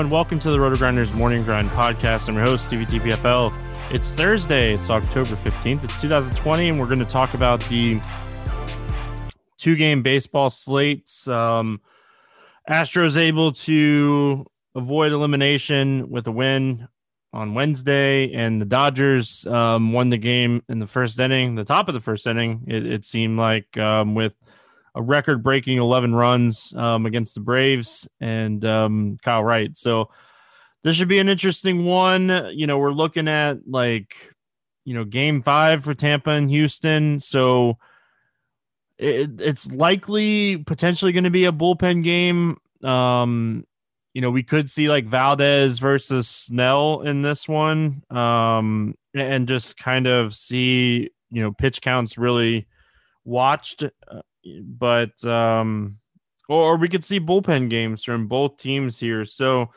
Everyone, welcome to the RotoGrinders Morning Grind Podcast. I'm your host, Stevie TPFL. It's Thursday, it's October 15th, it's 2020, and we're going to talk about the two game baseball slates. Um, Astros able to avoid elimination with a win on Wednesday, and the Dodgers um, won the game in the first inning, the top of the first inning, it, it seemed like, um, with a record breaking 11 runs um, against the Braves and um, Kyle Wright. So this should be an interesting one. You know, we're looking at like, you know, game five for Tampa and Houston. So it, it's likely potentially going to be a bullpen game. Um, you know, we could see like Valdez versus Snell in this one um, and just kind of see, you know, pitch counts really watched. But um or, we could see bullpen games from both teams here. So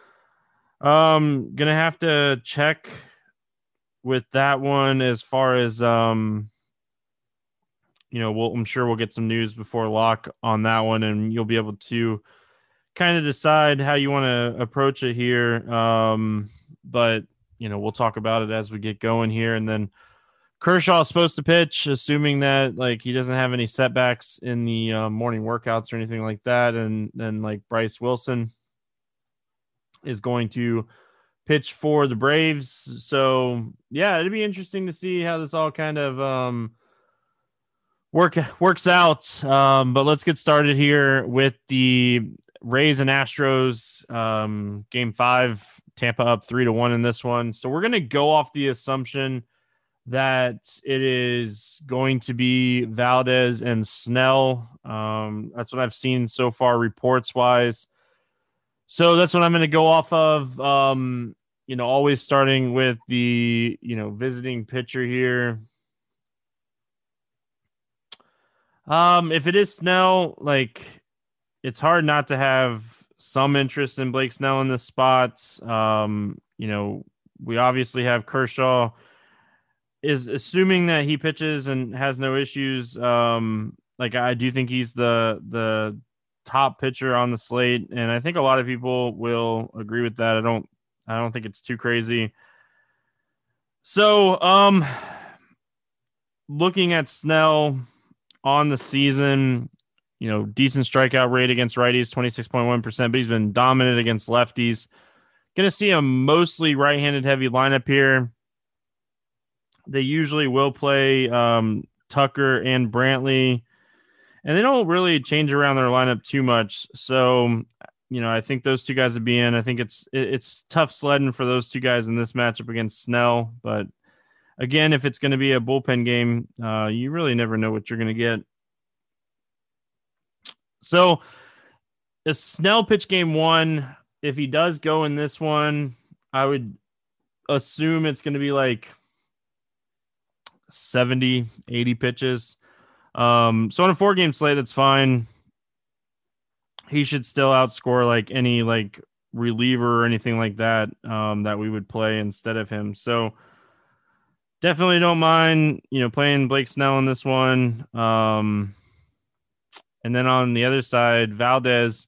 um gonna have to check with that one as far as um you know, we'll, I'm sure we'll get some news before lock on that one, and you'll be able to kind of decide how you want to approach it here. Um, but you know, we'll talk about it as we get going here, and then Kershaw is supposed to pitch, assuming that like he doesn't have any setbacks in the uh, morning workouts or anything like that, and then like Bryce Wilson is going to pitch for the Braves. So yeah, it'd be interesting to see how this all kind of um, work works out. Um, but let's get started here with the Rays and Astros um, game five. Tampa up three to one in this one. So we're gonna go off the assumption that it is going to be Valdez and Snell. Um, that's what I've seen so far, reports wise. So that's what I'm going to go off of. Um, you know, always starting with the you know visiting pitcher here. Um, if it is Snell, like it's hard not to have some interest in Blake Snell in this spot. Um, you know, we obviously have Kershaw is assuming that he pitches and has no issues. Um, like I do think he's the the top pitcher on the slate, and I think a lot of people will agree with that. I don't I don't think it's too crazy. So, um, looking at Snell on the season, you know, decent strikeout rate against righties, 26.1%, but he's been dominant against lefties. Going to see a mostly right handed heavy lineup here. They usually will play um, Tucker and Brantley, and they don't really change around their lineup too much. So, you know, I think those two guys would be in. I think it's it's tough sledding for those two guys in this matchup against Snell. But again, if it's going to be a bullpen game, uh, you really never know what you're going to get. So, a Snell pitch game one. If he does go in this one, I would assume it's going to be like 70, 80 pitches. Um, so on a four game slate, that's fine. He should still outscore like any like reliever or anything like that um, that we would play instead of him. So definitely don't mind, you know, playing Blake Snell in this one. Um, and then on the other side, Valdez.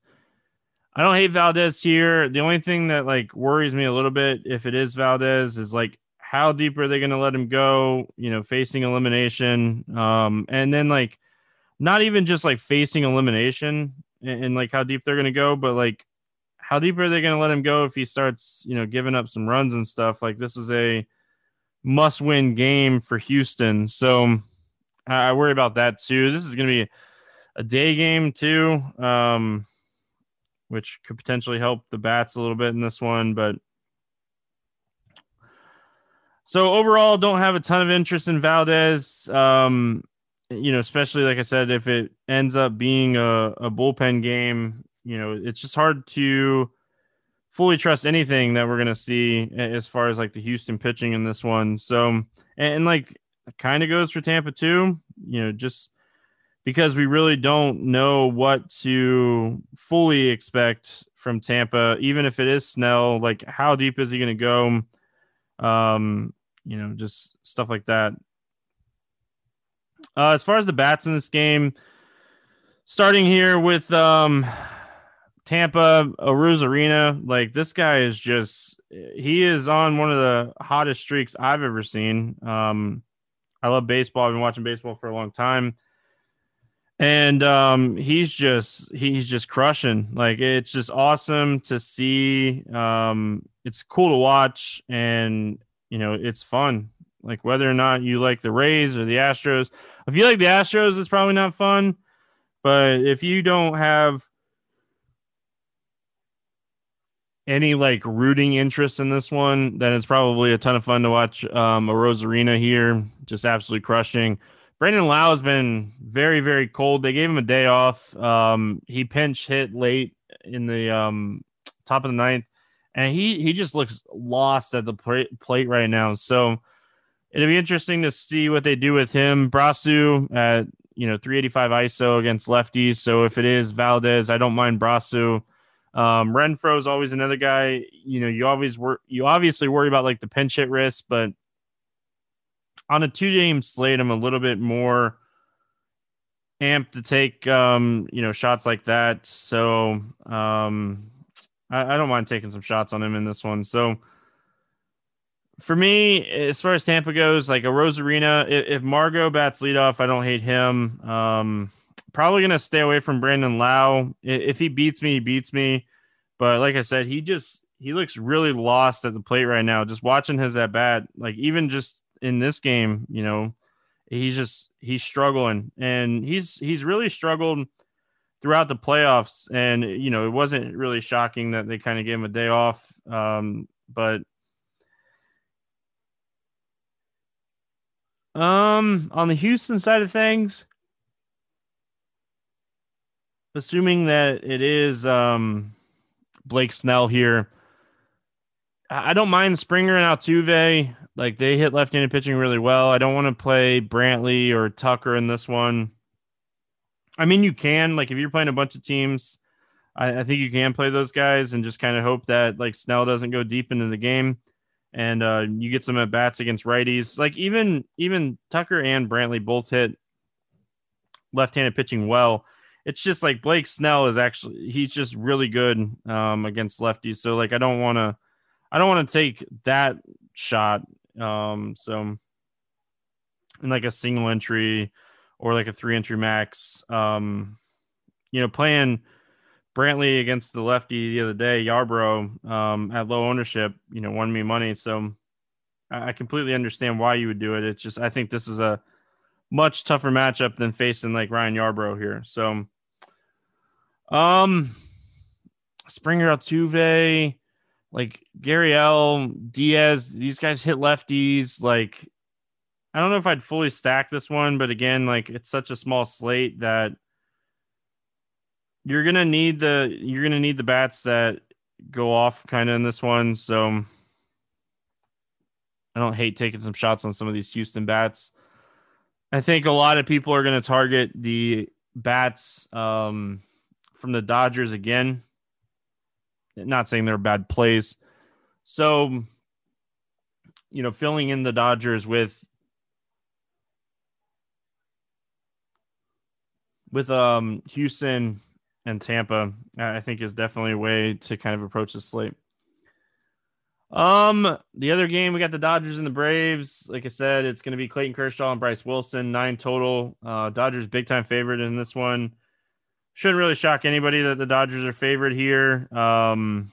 I don't hate Valdez here. The only thing that like worries me a little bit if it is Valdez is like how deep are they going to let him go? You know, facing elimination, um, and then like not even just like facing elimination and, and like how deep they're going to go, but like how deep are they going to let him go if he starts, you know, giving up some runs and stuff? Like this is a must-win game for Houston, so I worry about that too. This is going to be a day game too, um, which could potentially help the bats a little bit in this one, but so overall, don't have a ton of interest in Valdez. Um, you know, especially like I said, if it ends up being a, a bullpen game, you know, it's just hard to fully trust anything that we're gonna see as far as like the Houston pitching in this one. So and, and like kind of goes for Tampa too. You know, just because we really don't know what to fully expect from Tampa, even if it is Snell. Like, how deep is he going to go? Um, you know, just stuff like that. Uh, as far as the bats in this game, starting here with um, Tampa Arozarena, like this guy is just he is on one of the hottest streaks I've ever seen. Um, I love baseball. I've been watching baseball for a long time. And um, he's just he's just crushing. Like it's just awesome to see. Um, it's cool to watch, and you know it's fun. Like whether or not you like the Rays or the Astros. If you like the Astros, it's probably not fun. But if you don't have any like rooting interest in this one, then it's probably a ton of fun to watch. Um, Arozarena here, just absolutely crushing. Brandon Lowe has been very, very cold. They gave him a day off. Um, he pinch hit late in the um, top of the ninth and he he just looks lost at the plate right now. So it'll be interesting to see what they do with him. Brosseau at you know 385 ISO against lefties. So if it is Valdez, I don't mind Brosseau. Um, Renfroe is always another guy. You know, you always work. You obviously worry about like the pinch hit risk, but on a two game slate, I'm a little bit more amped to take um, you know shots like that. So um, I, I don't mind taking some shots on him in this one. So for me, as far as Tampa goes, like Arozarena, if, if Margot bats leadoff, I don't hate him. Um, probably gonna stay away from Brandon Lowe. If he beats me, he beats me. But like I said, he just he looks really lost at the plate right now. Just watching his at bat, like even just in this game, you know, he's just he's struggling, and he's he's really struggled throughout the playoffs. And, you know, it wasn't really shocking that they kind of gave him a day off. Um, but um, on the Houston side of things, assuming that it is um, Blake Snell here, I don't mind Springer and Altuve. Like they hit left-handed pitching really well. I don't want to play Brantley or Tucker in this one. I mean, you can like if you're playing a bunch of teams, I, I think you can play those guys and just kind of hope that like Snell doesn't go deep into the game. and uh, you get some at bats against righties. Like even even Tucker and Brantley both hit left-handed pitching well. It's just like Blake Snell is actually he's just really good um, against lefties. So like I don't want to I don't want to take that shot. Um, so in like a single entry or like a three entry max, um, you know, playing Brantley against the lefty the other day, Yarbrough, um, at low ownership, you know, won me money. So I completely understand why you would do it. It's just I think this is a much tougher matchup than facing like Ryan Yarbrough here. So, um, Springer Altuve, like Gurriel, Diaz, these guys hit lefties. Like, I don't know if I'd fully stack this one, but again, like it's such a small slate that you're gonna need the you're gonna need the bats that go off kind of in this one. So I don't hate taking some shots on some of these Houston bats. I think a lot of people are to target the bats um, from the Dodgers again. Not saying they're bad plays. So, you know, filling in the Dodgers with with um Houston and Tampa, I think is definitely a way to kind of approach the slate. Um, the other game we got the Dodgers and the Braves. Like I said, it's going to be Clayton Kershaw and Bryce Wilson, nine total. Uh, Dodgers big time favorite in this one shouldn't really shock anybody that the Dodgers are favored here. Um,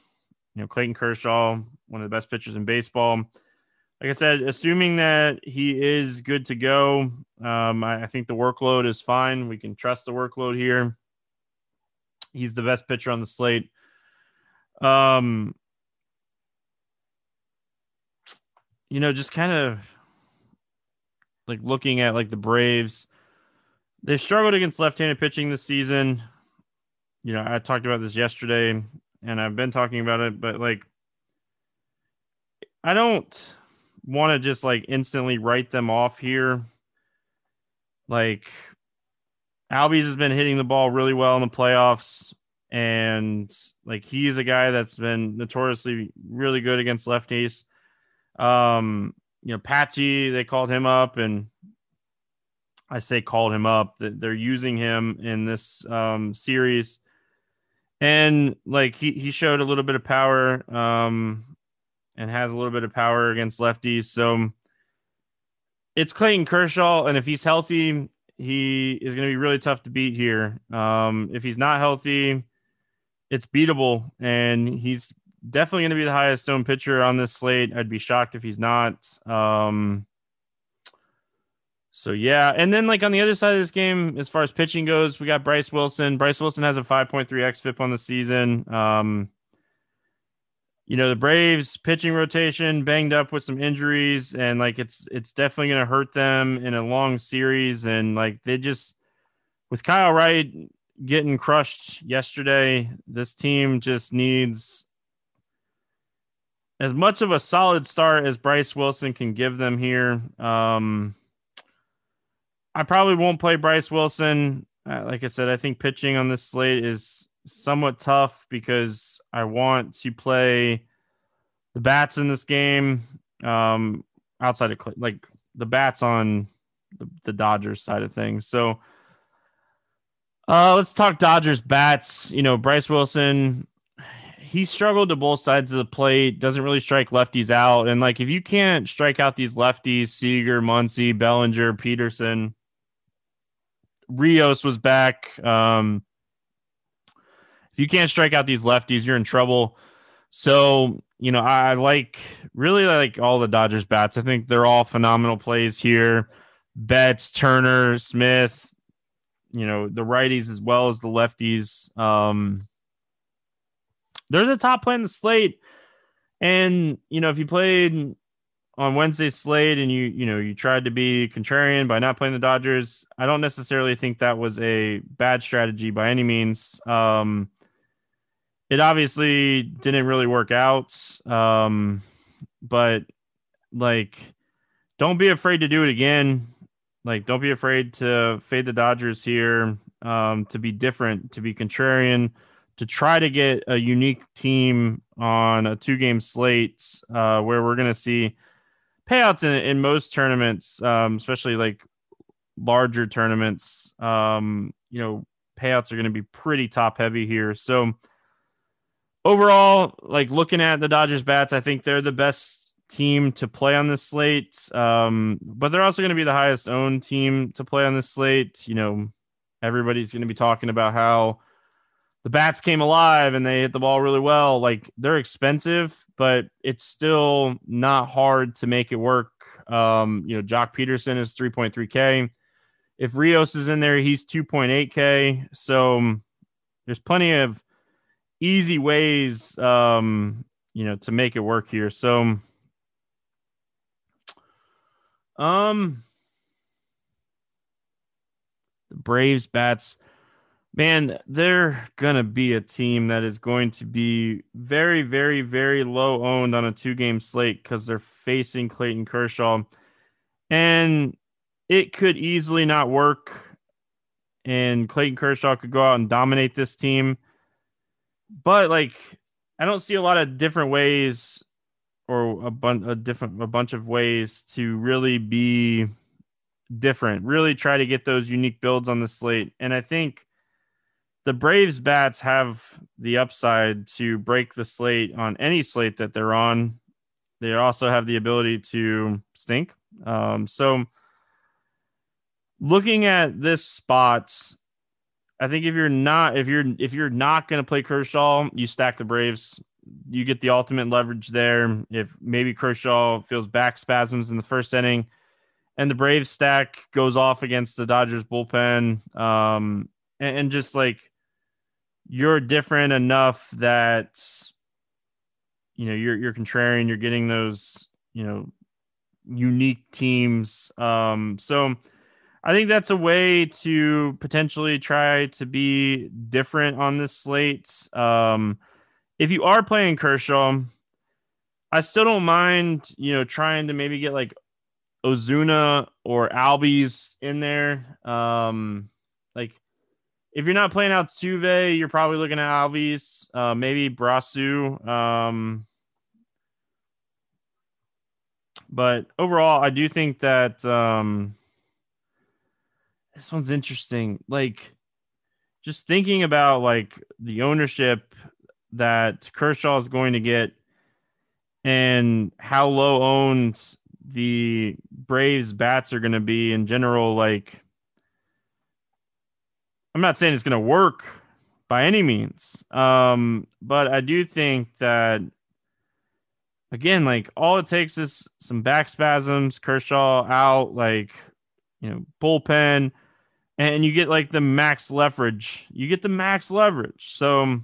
you know, Clayton Kershaw, one of the best pitchers in baseball. Like I said, assuming that he is good to go, um, I, I think the workload is fine. We can trust the workload here. He's the best pitcher on the slate. Um, you know, just kind of like looking at like the Braves, they've struggled against left-handed pitching this season you know, I talked about this yesterday and I've been talking about it, but like, I don't want to just like instantly write them off here. Like, Albies has been hitting the ball really well in the playoffs. And like, he's a guy that's been notoriously really good against lefties. Um, you know, Pache, they called him up and I say called him up they're using him in this um, series and like he he showed a little bit of power um and has a little bit of power against lefties so it's Clayton Kershaw and if he's healthy he is going to be really tough to beat here um if he's not healthy it's beatable and he's definitely going to be the highest owned pitcher on this slate I'd be shocked if he's not um so yeah, and then like on the other side of this game, as far as pitching goes, we got Bryce Wilson. Bryce Wilson has a 5.3 xFIP on the season. Um, you know the Braves pitching rotation banged up with some injuries, and like it's it's definitely going to hurt them in a long series. And like they just with Kyle Wright getting crushed yesterday, this team just needs as much of a solid start as Bryce Wilson can give them here. Um, I probably won't play Bryce Wilson. Uh, like I said, I think pitching on this slate is somewhat tough because I want to play the bats in this game. Um, outside of like the bats on the, the Dodgers side of things. So, uh, let's talk Dodgers bats. You know, Bryce Wilson, he struggled to both sides of the plate, doesn't really strike lefties out. And like, if you can't strike out these lefties, Seager, Muncy, Bellinger, Pederson, Rios was back. Um, if you can't strike out these lefties, you're in trouble. So, you know, I like really like all the Dodgers bats. I think they're all phenomenal plays here. Betts, Turner, Smith, you know, the righties as well as the lefties. Um, they're the top play in the slate. And, you know, if you played on Wednesday slate and you you know you tried to be contrarian by not playing the Dodgers. I don't necessarily think that was a bad strategy by any means. Um, it obviously didn't really work out, um, but like, don't be afraid to do it again. Like, don't be afraid to fade the Dodgers here. Um, to be different, to be contrarian, to try to get a unique team on a two game slate uh, where we're going to see payouts in, in most tournaments, um, especially like larger tournaments. Um, you know, payouts are going to be pretty top heavy here. So overall, like looking at the Dodgers bats, I think they're the best team to play on this slate. Um, but they're also going to be the highest owned team to play on this slate. You know, everybody's going to be talking about how the bats came alive and they hit the ball really well. Like they're expensive, but it's still not hard to make it work. Um, you know, Joc Pederson is 3.3K. If Rios is in there, he's 2.8K. So um, there's plenty of easy ways, um, you know, to make it work here. So, um, the Braves bats, man, they're gonna be a team that is going to be very, very, very low owned on a two game slate because they're facing Clayton Kershaw, and it could easily not work. And Clayton Kershaw could go out and dominate this team. But like, I don't see a lot of different ways or a bunch a different a bunch of ways to really be different. Really try to get those unique builds on the slate. And I think the Braves bats have the upside to break the slate on any slate that they're on. They also have the ability to stink. Um, so looking at this spot, I think if you're not if you're if you're not going to play Kershaw, you stack the Braves. You get the ultimate leverage there. If maybe Kershaw feels back spasms in the first inning, and the Braves stack goes off against the Dodgers bullpen, um, and, and just like you're different enough that you know you're you're contrarian. You're getting those you know unique teams. Um, so I think that's a way to potentially try to be different on this slate. Um, if you are playing Kershaw, I still don't mind, you know, trying to maybe get like Ozuna or Albies in there. Um, like if you're not playing Altuve, you're probably looking at Albies, uh, maybe Brosseau. Um, but overall, I do think that um, this one's interesting. Like just thinking about like the ownership that Kershaw is going to get and how low owned the Braves bats are going to be in general like I'm not saying it's going to work by any means. Um but I do think that again like all it takes is some back spasms, Kershaw out like you know bullpen and you get like the max leverage. You get the max leverage. So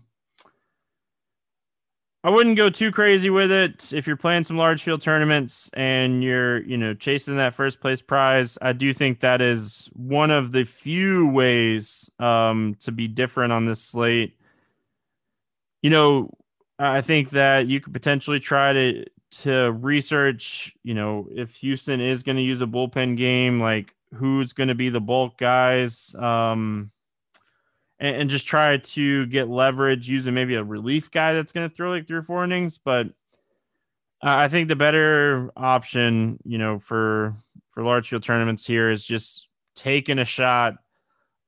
I wouldn't go too crazy with it if you're playing some large field tournaments and you're, you know, chasing that first place prize. I do think that is one of the few ways um, to be different on this slate. You know, I think that you could potentially try to to research, you know, if Houston is going to use a bullpen game, like who's going to be the bulk guys, um, and, and, just try to get leverage using maybe a relief guy that's going to throw like three or four innings. But I think the better option, you know, for for large field tournaments here is just taking a shot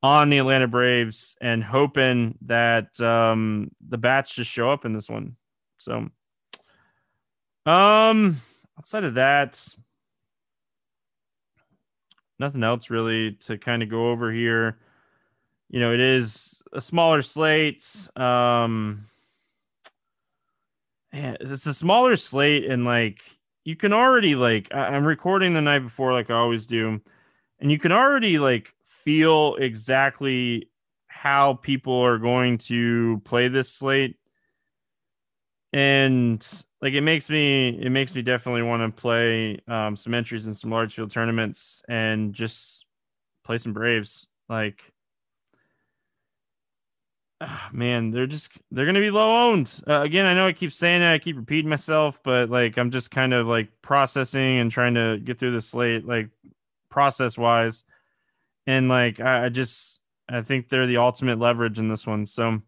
on the Atlanta Braves and hoping that um, the bats just show up in this one. So, um, outside of that, nothing else really to kind of go over here. You know, it is a smaller slate. Um, yeah, it's a smaller slate, and like you can already like I'm recording the night before, like I always do, and you can already like feel exactly how people are going to play this slate and like it makes me it makes me definitely want to play um, some entries in some large field tournaments and just play some Braves. Like, oh, man, they're just they're gonna be low owned uh, again. I know I keep saying that, I keep repeating myself, but like I'm just kind of like processing and trying to get through the slate, like process wise, and like I, I just I think they're the ultimate leverage in this one. So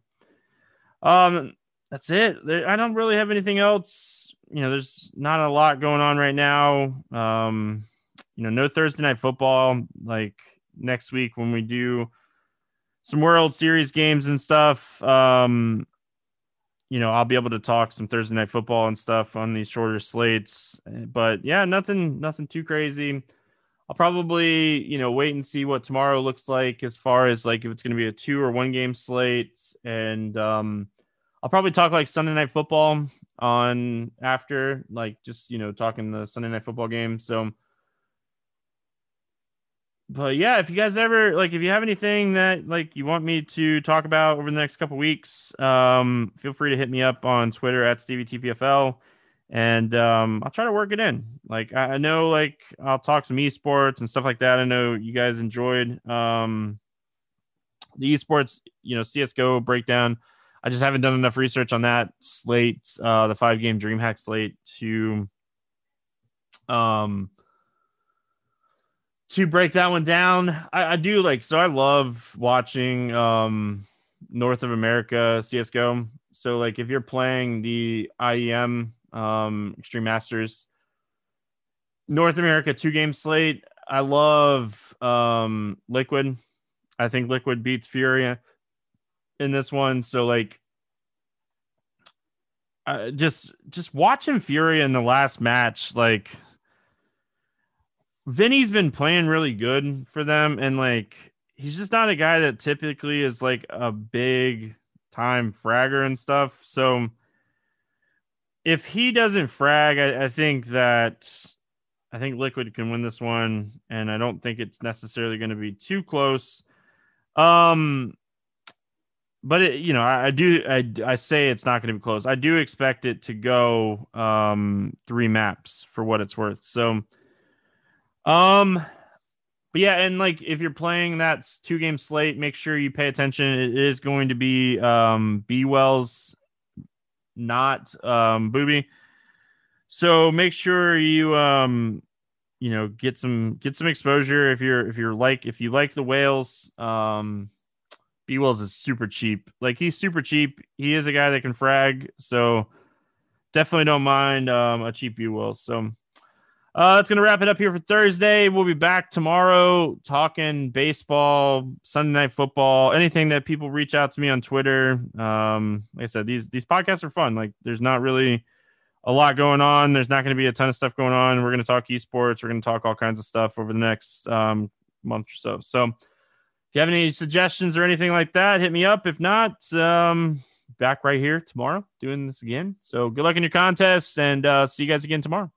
Um, that's it. I don't really have anything else. You know, there's not a lot going on right now. Um, you know, no Thursday night football. Like next week when we do some World Series games and stuff. Um, you know, I'll be able to talk some Thursday night football and stuff on these shorter slates. But yeah, nothing, nothing too crazy. I'll probably, you know, wait and see what tomorrow looks like as far as like if it's going to be a two or one game slate. And um, I'll probably talk like Sunday night football on after, like just, you know, talking the Sunday night football game. So, but yeah, if you guys ever like, if you have anything that like you want me to talk about over the next couple weeks, um, feel free to hit me up on Twitter at StevieTPFL, and um, I'll try to work it in. Like I, I know, like I'll talk some esports and stuff like that. I know you guys enjoyed um, the esports, you know, CS:GO breakdown. I just haven't done enough research on that slate, uh, the five game DreamHack slate to um to break that one down, I, I, do like so I love watching um North of America CS:GO. So like if you're playing the IEM um Extreme Masters North America two game slate, I love um Liquid. I think Liquid beats Furia in this one. So like uh, just just watching Furia in the last match, like Vinny's been playing really good for them, and like he's just not a guy that typically is like a big time fragger and stuff. So if he doesn't frag, I, I think that I think Liquid can win this one, and I don't think it's necessarily going to be too close. Um, but it, you know, I, I, do. I, I say it's not going to be close. I do expect it to go um three maps for what it's worth. So um, but yeah, and like if you're playing that two game slate, make sure you pay attention. It is going to be um B Wells, not um Booby. So make sure you um you know get some get some exposure if you're if you're like if you like the whales um B Wells is super cheap. Like he's super cheap. He is a guy that can frag, so definitely don't mind um a cheap B Wells. So uh, that's going to wrap it up here for Thursday. We'll be back tomorrow talking baseball, Sunday night football, anything that people reach out to me on Twitter. Um, like I said, these these podcasts are fun. Like there's not really a lot going on. There's not going to be a ton of stuff going on. We're going to talk esports. We're going to talk all kinds of stuff over the next um, month or so. So you have any suggestions or anything like that, hit me up. If not, um, back right here tomorrow doing this again. So good luck in your contest and uh, see you guys again tomorrow.